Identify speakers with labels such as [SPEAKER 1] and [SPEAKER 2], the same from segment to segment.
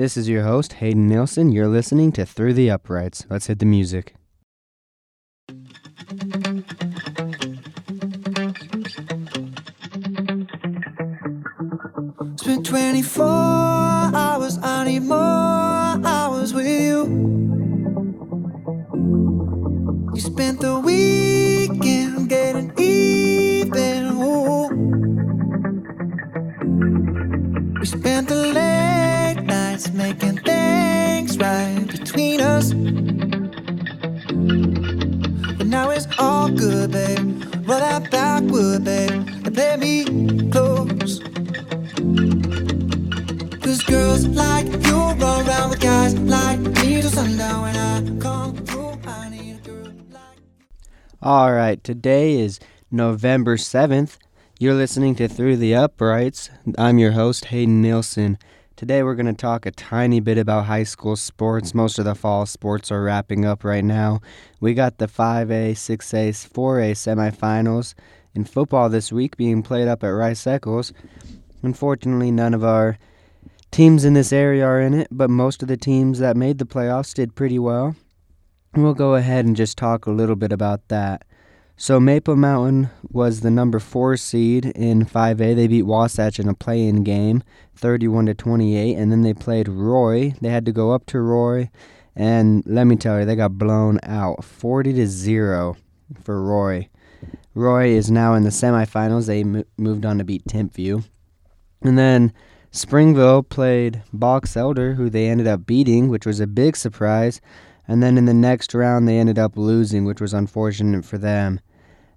[SPEAKER 1] This is your host, Hayden Nielsen. You're listening to Through the Uprights. Let's hit the music.
[SPEAKER 2] Spent 24 hours, I need more hours with you. You spent the weekend nights making things right between us. But now it's all good, babe. Roll that backward, babe, and play me close. Cause girls like you run around with guys like me till sundown when I come through. I need a girl like
[SPEAKER 1] All right, today is November 7th. You're listening to Through the Uprights. I'm your host, Hayden Nielsen. Today we're going to talk a tiny bit about high school sports. Most of the fall sports are wrapping up right now. We got the 5A, 6A, 4A semifinals in football this week being played up at Rice Eccles. Unfortunately, none of our teams in this area are in it, but most of the teams that made the playoffs did pretty well. We'll go ahead and just talk a little bit about that. So Maple Mountain was the number four seed in 5A. They beat Wasatch in a play-in game, 31 to 28, and then they played Roy. They had to go up to Roy, and let me tell you, they got blown out, 40 to zero for Roy. Roy is now in the semifinals. They mo- moved on to beat Timpview, and then Springville played Box Elder, who they ended up beating, which was a big surprise. And then in the next round, they ended up losing, which was unfortunate for them.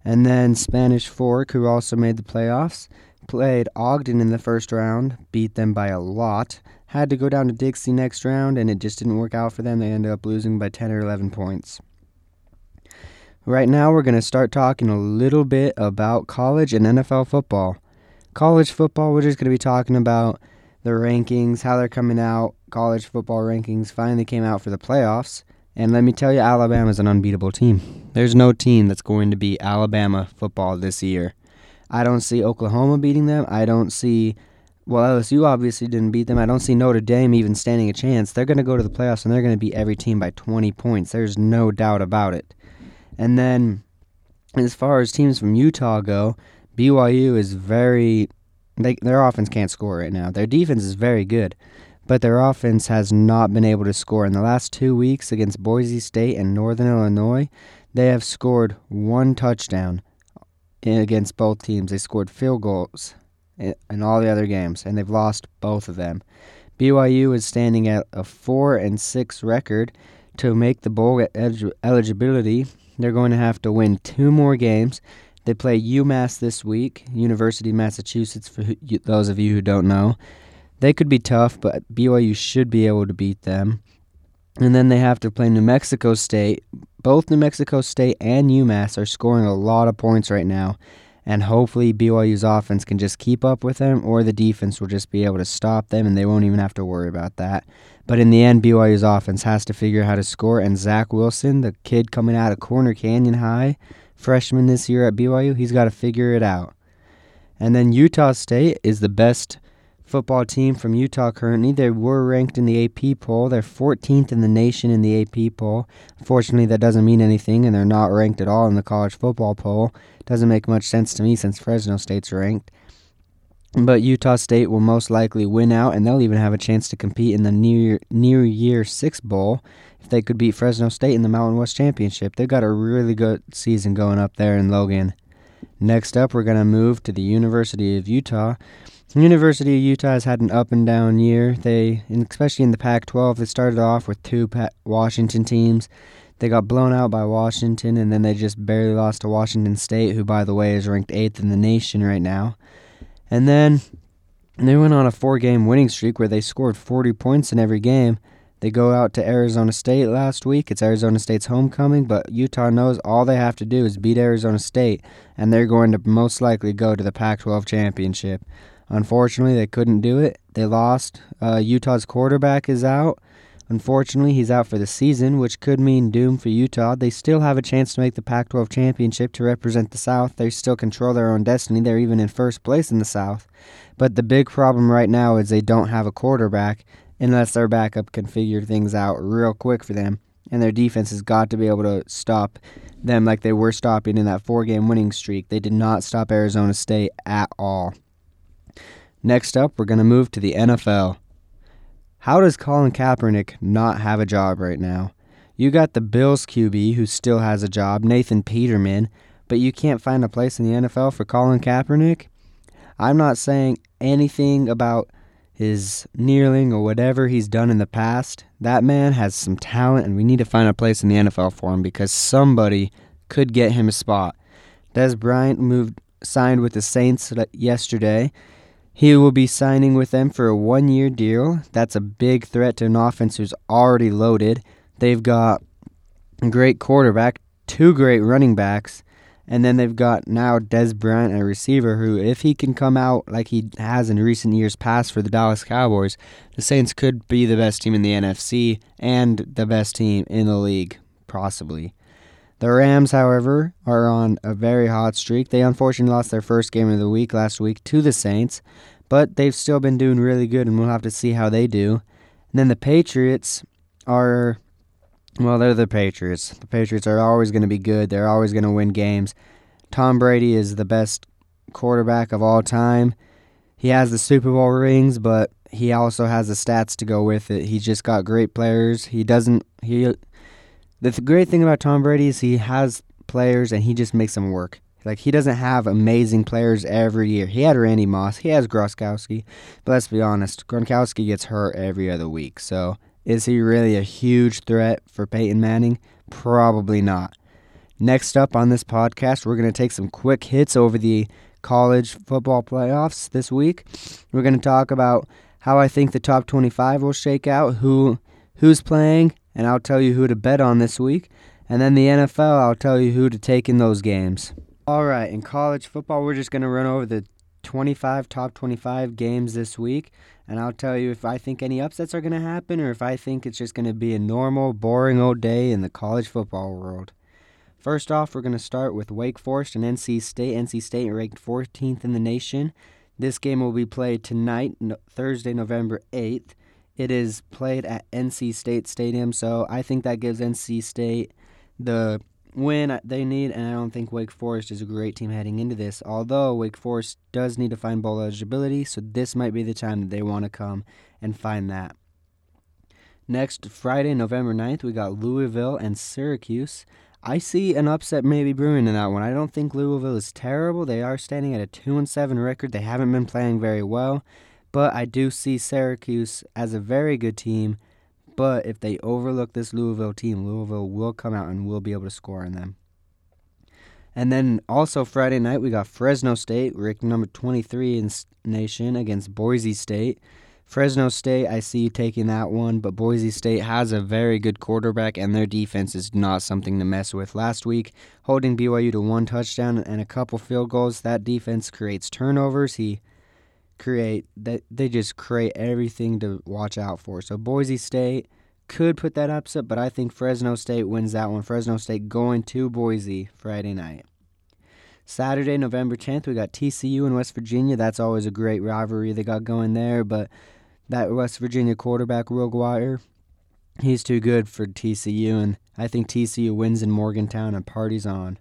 [SPEAKER 1] And then Spanish Fork, who also made the playoffs, played Ogden in the first round, beat them by a lot. Had to go down to Dixie next round, and it just didn't work out for them. They ended up losing by 10 or 11 points. Right now, we're going to start talking a little bit about college and NFL football. College football, we're just going to be talking about the rankings, how they're coming out. College football rankings finally came out for the playoffs. And let me tell you, Alabama's an unbeatable team. There's no team that's going to beat Alabama football this year. I don't see Oklahoma beating them. I don't see, well, LSU obviously didn't beat them. I don't see Notre Dame even standing a chance. They're going to go to the playoffs and they're going to beat every team by 20 points. There's no doubt about it. And then, as far as teams from Utah go, BYU is very, they, their offense can't score right now. Their defense is very good but their offense has not been able to score. In the last two weeks against Boise State and Northern Illinois, they have scored one touchdown against both teams. They scored field goals in all the other games, and they've lost both of them. BYU is standing at a four and six record to make the bowl eligibility. They're going to have to win two more games. They play UMass this week, University of Massachusetts. For those of you who don't know, they could be tough, but BYU should be able to beat them. And then they have to play New Mexico State. Both New Mexico State and UMass are scoring a lot of points right now. And hopefully BYU's offense can just keep up with them, or the defense will just be able to stop them, and they won't even have to worry about that. But in the end, BYU's offense has to figure out how to score. And Zach Wilson, the kid coming out of Corner Canyon High, freshman this year at BYU, he's got to figure it out. And then Utah State is the best football team from Utah currently. They were ranked in the AP poll. They're 14th in the nation in the AP poll. Unfortunately, that doesn't mean anything, and they're not ranked at all in the college football poll. Doesn't make much sense to me since Fresno State's ranked. But Utah State will most likely win out, and they'll even have a chance to compete in the near New Year's Six bowl if they could beat Fresno State in the Mountain West Championship. They've got a really good season going up there in Logan. Next up, we're going to move to the University of Utah. University of Utah has had an up and down year. They, especially in the Pac-12, they started off with two Washington teams. They got blown out by Washington, and then they just barely lost to Washington State, who, by the way, is ranked eighth in the nation right now. And then they went on a four-game winning streak where they scored 40 points in every game. They go out to Arizona State last week. It's Arizona State's homecoming, but Utah knows all they have to do is beat Arizona State, and they're going to most likely go to the Pac 12 championship. Unfortunately, they couldn't do it. They lost. Uh, Utah's quarterback is out. Unfortunately, he's out for the season, which could mean doom for Utah. They still have a chance to make the Pac 12 championship to represent the South. They still control their own destiny. They're even in first place in the South. But the big problem right now is they don't have a quarterback, unless their backup can figure things out real quick for them. And their defense has got to be able to stop them like they were stopping in that four game winning streak. They did not stop Arizona State at all. Next up, we're going to move to the NFL. How does Colin Kaepernick not have a job right now? You got the Bills QB who still has a job, Nathan Peterman, but you can't find a place in the NFL for Colin Kaepernick? I'm not saying anything about his kneeling or whatever he's done in the past. That man has some talent, and we need to find a place in the NFL for him because somebody could get him a spot. Dez Bryant moved signed with the Saints yesterday. He will be signing with them for a one year deal. That's a big threat to an offense who's already loaded. They've got a great quarterback, two great running backs, and then they've got now Dez Bryant, a receiver who, if he can come out like he has in recent years past for the Dallas Cowboys, the Saints could be the best team in the NFC and the best team in the league, possibly. The Rams, however, are on a very hot streak. They unfortunately lost their first game of the week last week to the Saints, but they've still been doing really good, and we'll have to see how they do. And then the Patriots are well, they're the Patriots. The Patriots are always going to be good. They're always going to win games. Tom Brady is the best quarterback of all time. He has the Super Bowl rings, but he also has the stats to go with it. He's just got great players. He doesn't he the th- great thing about Tom Brady is he has players and he just makes them work. Like he doesn't have amazing players every year. He had Randy Moss, he has Gronkowski, but let's be honest, Gronkowski gets hurt every other week. So is he really a huge threat for Peyton Manning? Probably not. Next up on this podcast, we're going to take some quick hits over the college football playoffs this week. We're going to talk about how I think the top 25 will shake out, who who's playing, and I'll tell you who to bet on this week. And then the NFL, I'll tell you who to take in those games. All right, in college football, we're just going to run over the 25 top 25 games this week and I'll tell you if I think any upsets are going to happen or if I think it's just going to be a normal, boring old day in the college football world. First off, we're going to start with Wake Forest and NC State. NC State ranked 14th in the nation. This game will be played tonight, no, Thursday, November 8th. It is played at NC State Stadium, so I think that gives NC State the win they need, and I don't think Wake Forest is a great team heading into this. Although Wake Forest does need to find bowl eligibility, so this might be the time that they want to come and find that. Next, Friday, November 9th, we got Louisville and Syracuse. I see an upset maybe brewing in that one. I don't think Louisville is terrible. They are standing at a 2 and 7 record. They haven't been playing very well, but I do see Syracuse as a very good team but if they overlook this Louisville team, Louisville will come out and will be able to score on them. And then also Friday night, we got Fresno State, ranked number 23 in nation, against Boise State. Fresno State, I see taking that one, but Boise State has a very good quarterback, and their defense is not something to mess with. Last week, holding BYU to one touchdown and a couple field goals, that defense creates turnovers. He create that they just create everything to watch out for. So Boise State could put that upset, but I think Fresno State wins that one. Fresno State going to Boise Friday night. Saturday, November 10th, we got TCU in West Virginia. That's always a great rivalry they got going there, but that West Virginia quarterback, Will Grier, he's too good for TCU, and I think TCU wins in Morgantown and parties on.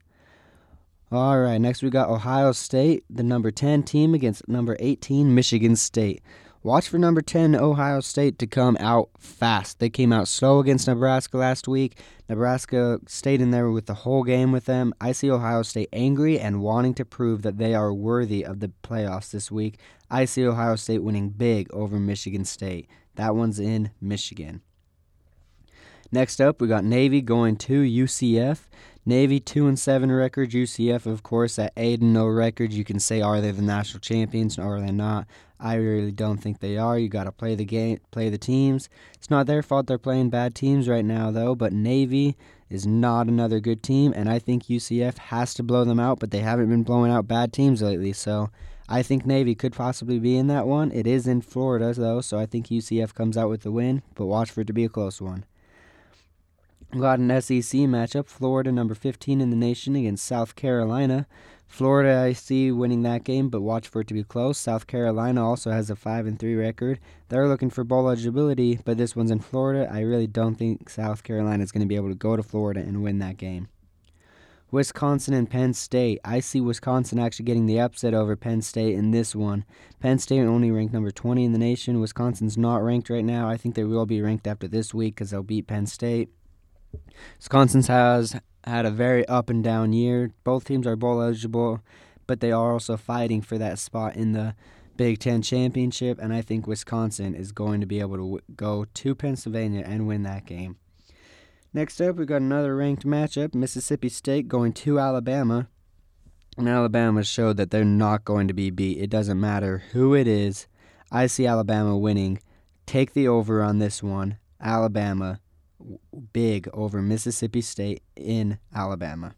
[SPEAKER 1] All right, next we got Ohio State, the number 10 team against number 18 Michigan State. Watch for number 10 Ohio State to come out fast. They came out slow against Nebraska last week. Nebraska stayed in there with the whole game with them. I see Ohio State angry and wanting to prove that they are worthy of the playoffs this week. I see Ohio State winning big over Michigan State. That one's in Michigan. Next up, we got Navy going to UCF. Navy two and seven record. UCF, of course, at eight and no record. You can say, are they the national champions or are they not? I really don't think they are. You got to play the game, play the teams. It's not their fault they're playing bad teams right now, though. But Navy is not another good team, and I think UCF has to blow them out. But they haven't been blowing out bad teams lately, so I think Navy could possibly be in that one. It is in Florida, though, so I think UCF comes out with the win. But watch for it to be a close one. Got an SEC matchup. Florida, number 15 in the nation, against South Carolina. Florida, I see winning that game, but watch for it to be close. South Carolina also has a five and three record. They're looking for bowl eligibility, but this one's in Florida. I really don't think South Carolina is going to be able to go to Florida and win that game. Wisconsin and Penn State. I see Wisconsin actually getting the upset over Penn State in this one. Penn State only ranked number 20 in the nation. Wisconsin's not ranked right now. I think they will be ranked after this week because they'll beat Penn State. Wisconsin has had a very up and down year. Both teams are bowl eligible, but they are also fighting for that spot in the Big Ten championship, and I think Wisconsin is going to be able to w- go to Pennsylvania and win that game. Next up, we've got another ranked matchup Mississippi State going to Alabama. And Alabama showed that they're not going to be beat. It doesn't matter who it is. I see Alabama winning. Take the over on this one. Alabama big over Mississippi State in Alabama.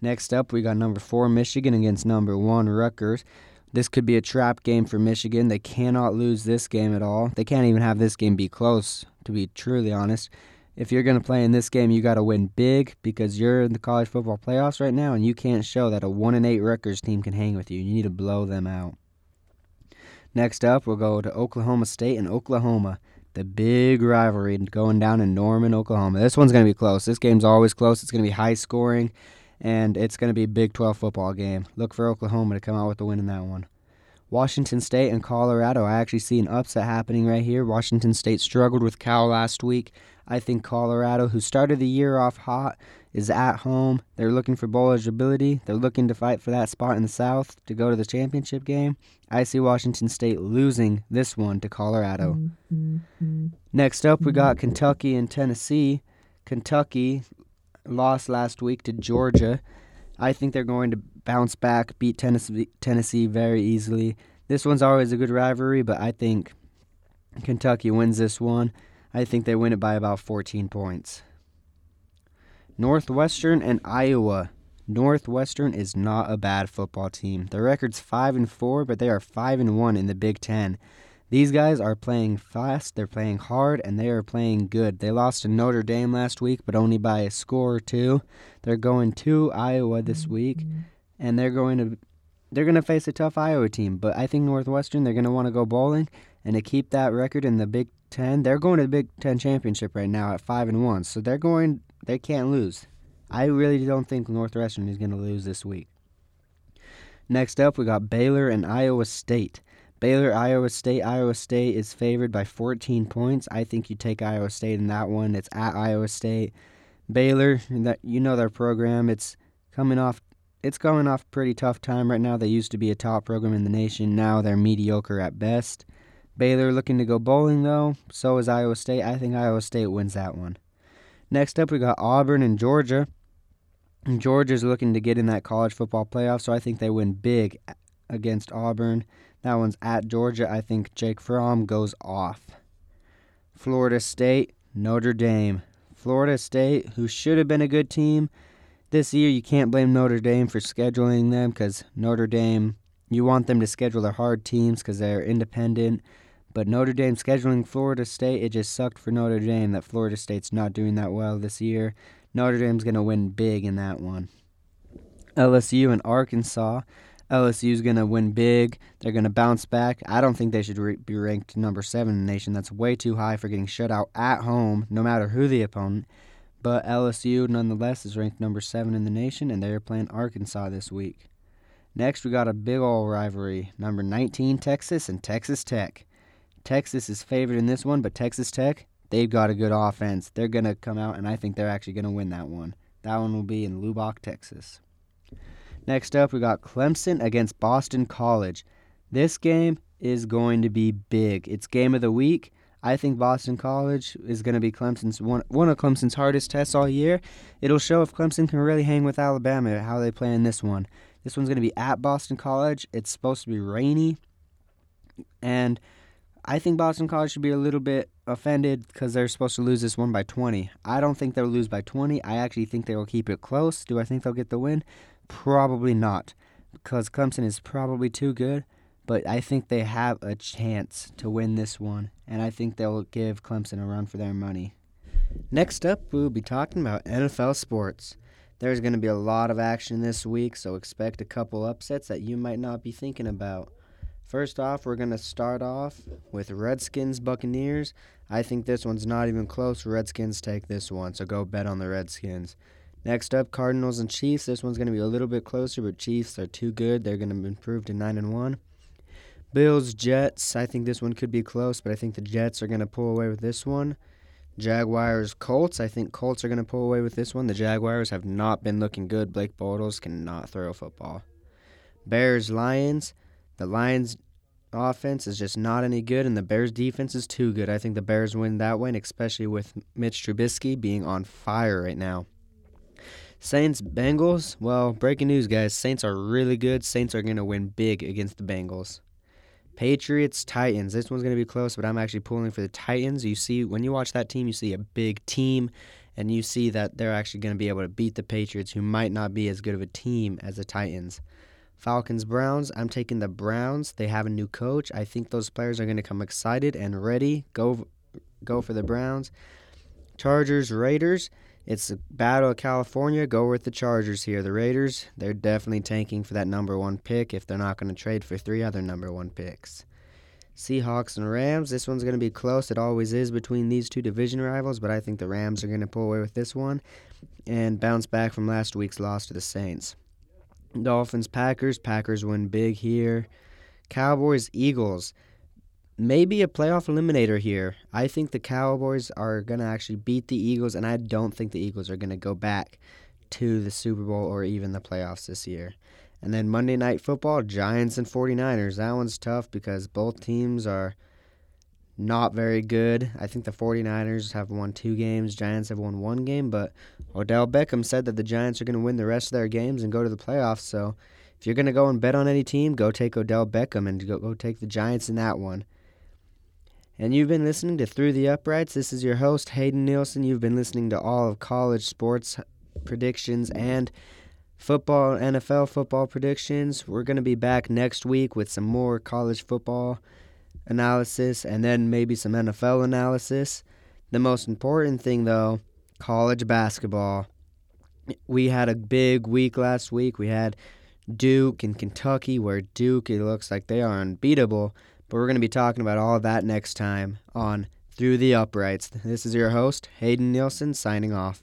[SPEAKER 1] Next up, we got number four Michigan against number one Rutgers. This could be a trap game for Michigan. They cannot lose this game at all. They can't even have this game be close, to be truly honest if you're going to play in this game, you got to win big because you're in the college football playoffs right now, and you can't show that a one and eight Rutgers team can hang with you. You need to blow them out. Next up, we'll go to Oklahoma State and Oklahoma. The big rivalry going down in Norman, Oklahoma. This one's going to be close. This game's always close. It's going to be high scoring, and it's going to be a Big 12 football game. Look for Oklahoma to come out with the win in that one. Washington State and Colorado. I actually see an upset happening right here. Washington State struggled with Cal last week. I think Colorado, who started the year off hot, is at home. They're looking for bowl eligibility. They're looking to fight for that spot in the South to go to the championship game. I see Washington State losing this one to Colorado. Mm-hmm. Next up, we got Kentucky and Tennessee. Kentucky lost last week to Georgia. I think they're going to bounce back, beat Tennessee, Tennessee very easily. This one's always a good rivalry, but I think Kentucky wins this one. I think they win it by about 14 points. Northwestern and Iowa. Northwestern is not a bad football team. Their record's 5 and 4, but they are 5 and 1 in the Big 10. These guys are playing fast, they're playing hard, and they are playing good. They lost to Notre Dame last week, but only by a score or two. They're going to Iowa this week, and they're going to they're going to face a tough Iowa team. But I think Northwestern they're going to want to go bowling and to keep that record in the Big Ten. They're going to the Big Ten championship right now at five and one, so they're going they can't lose. I really don't think Northwestern is going to lose this week. Next up, we got Baylor and Iowa State. Baylor, Iowa State. Iowa State is favored by 14 points. I think you take Iowa State in that one. It's at Iowa State. Baylor, that you know their program. It's coming off. It's going off pretty tough time right now. They used to be a top program in the nation. Now they're mediocre at best. Baylor looking to go bowling though. So is Iowa State. I think Iowa State wins that one. Next up, we got Auburn and Georgia. Georgia's looking to get in that college football playoff, so I think they win big against Auburn. That one's at Georgia. I think Jake Fromm goes off. Florida State, Notre Dame. Florida State, who should have been a good team this year, you can't blame Notre Dame for scheduling them because Notre Dame, you want them to schedule their hard teams because they're independent. But Notre Dame scheduling Florida State, it just sucked for Notre Dame that Florida State's not doing that well this year. Notre Dame's going to win big in that one. LSU and Arkansas. LSU's going to win big. They're going to bounce back. I don't think they should re- be ranked number seven in the nation. That's way too high for getting shut out at home, no matter who the opponent. But LSU, nonetheless, is ranked number seven in the nation, and they're playing Arkansas this week. Next, we got a big old rivalry. Number 19, Texas, and Texas Tech. Texas is favored in this one, but Texas Tech, they've got a good offense. They're going to come out, and I think they're actually going to win that one. That one will be in Lubbock, Texas. Next up, we got Clemson against Boston College. This game is going to be big. It's game of the week. I think Boston College is going to be Clemson's one, one of Clemson's hardest tests all year. It'll show if Clemson can really hang with Alabama, how they play in this one. This one's going to be at Boston College. It's supposed to be rainy, and I think Boston College should be a little bit offended because they're supposed to lose this one by 20. I don't think they'll lose by 20. I actually think they will keep it close. Do I think they'll get the win? Probably not, because Clemson is probably too good. But I think they have a chance to win this one, and I think they'll give Clemson a run for their money. Next up, we'll be talking about NFL sports. There's going to be a lot of action this week, so expect a couple upsets that you might not be thinking about. First off, we're going to start off with Redskins Buccaneers. I think this one's not even close. Redskins take this one, so go bet on the Redskins. Next up, Cardinals and Chiefs. This one's going to be a little bit closer, but Chiefs are too good. They're going to improve to 9 and 1. Bills Jets. I think this one could be close, but I think the Jets are going to pull away with this one. Jaguars Colts. I think Colts are going to pull away with this one. The Jaguars have not been looking good. Blake Bortles cannot throw a football. Bears Lions. The Lions offense is just not any good, and the Bears defense is too good. I think the Bears win that one, especially with Mitch Trubisky being on fire right now. Saints Bengals. Well, breaking news, guys. Saints are really good. Saints are going to win big against the Bengals. Patriots, Titans. This one's going to be close, but I'm actually pulling for the Titans. You see, when you watch that team, you see a big team, and you see that they're actually going to be able to beat the Patriots, who might not be as good of a team as the Titans. Falcons, Browns. I'm taking the Browns. They have a new coach. I think those players are going to come excited and ready. Go, go for the Browns. Chargers, Raiders. It's a battle of California. Go with the Chargers here. The Raiders, they're definitely tanking for that number one pick if they're not going to trade for three other number one picks. Seahawks and Rams. This one's going to be close. It always is between these two division rivals, but I think the Rams are going to pull away with this one and bounce back from last week's loss to the Saints. Dolphins, Packers. Packers win big here. Cowboys, Eagles maybe a playoff eliminator here. I think the Cowboys are going to actually beat the Eagles, and I don't think the Eagles are going to go back to the Super Bowl or even the playoffs this year. And then Monday Night Football, Giants and 49ers. That one's tough because both teams are not very good. I think the 49ers have won two games, Giants have won one game, but Odell Beckham said that the Giants are going to win the rest of their games and go to the playoffs. So if you're going to go and bet on any team, go take Odell Beckham and go, go take the Giants in that one. And you've been listening to Through the Uprights. This is your host, Hayden Nielsen. You've been listening to all of college sports predictions and football, NFL football predictions. We're going to be back next week with some more college football analysis and then maybe some NFL analysis. The most important thing, though, college basketball. We had a big week last week. We had Duke and Kentucky, where Duke, it looks like they are unbeatable. But we're going to be talking about all that next time on Through the Uprights. This is your host, Hayden Nielsen, signing off.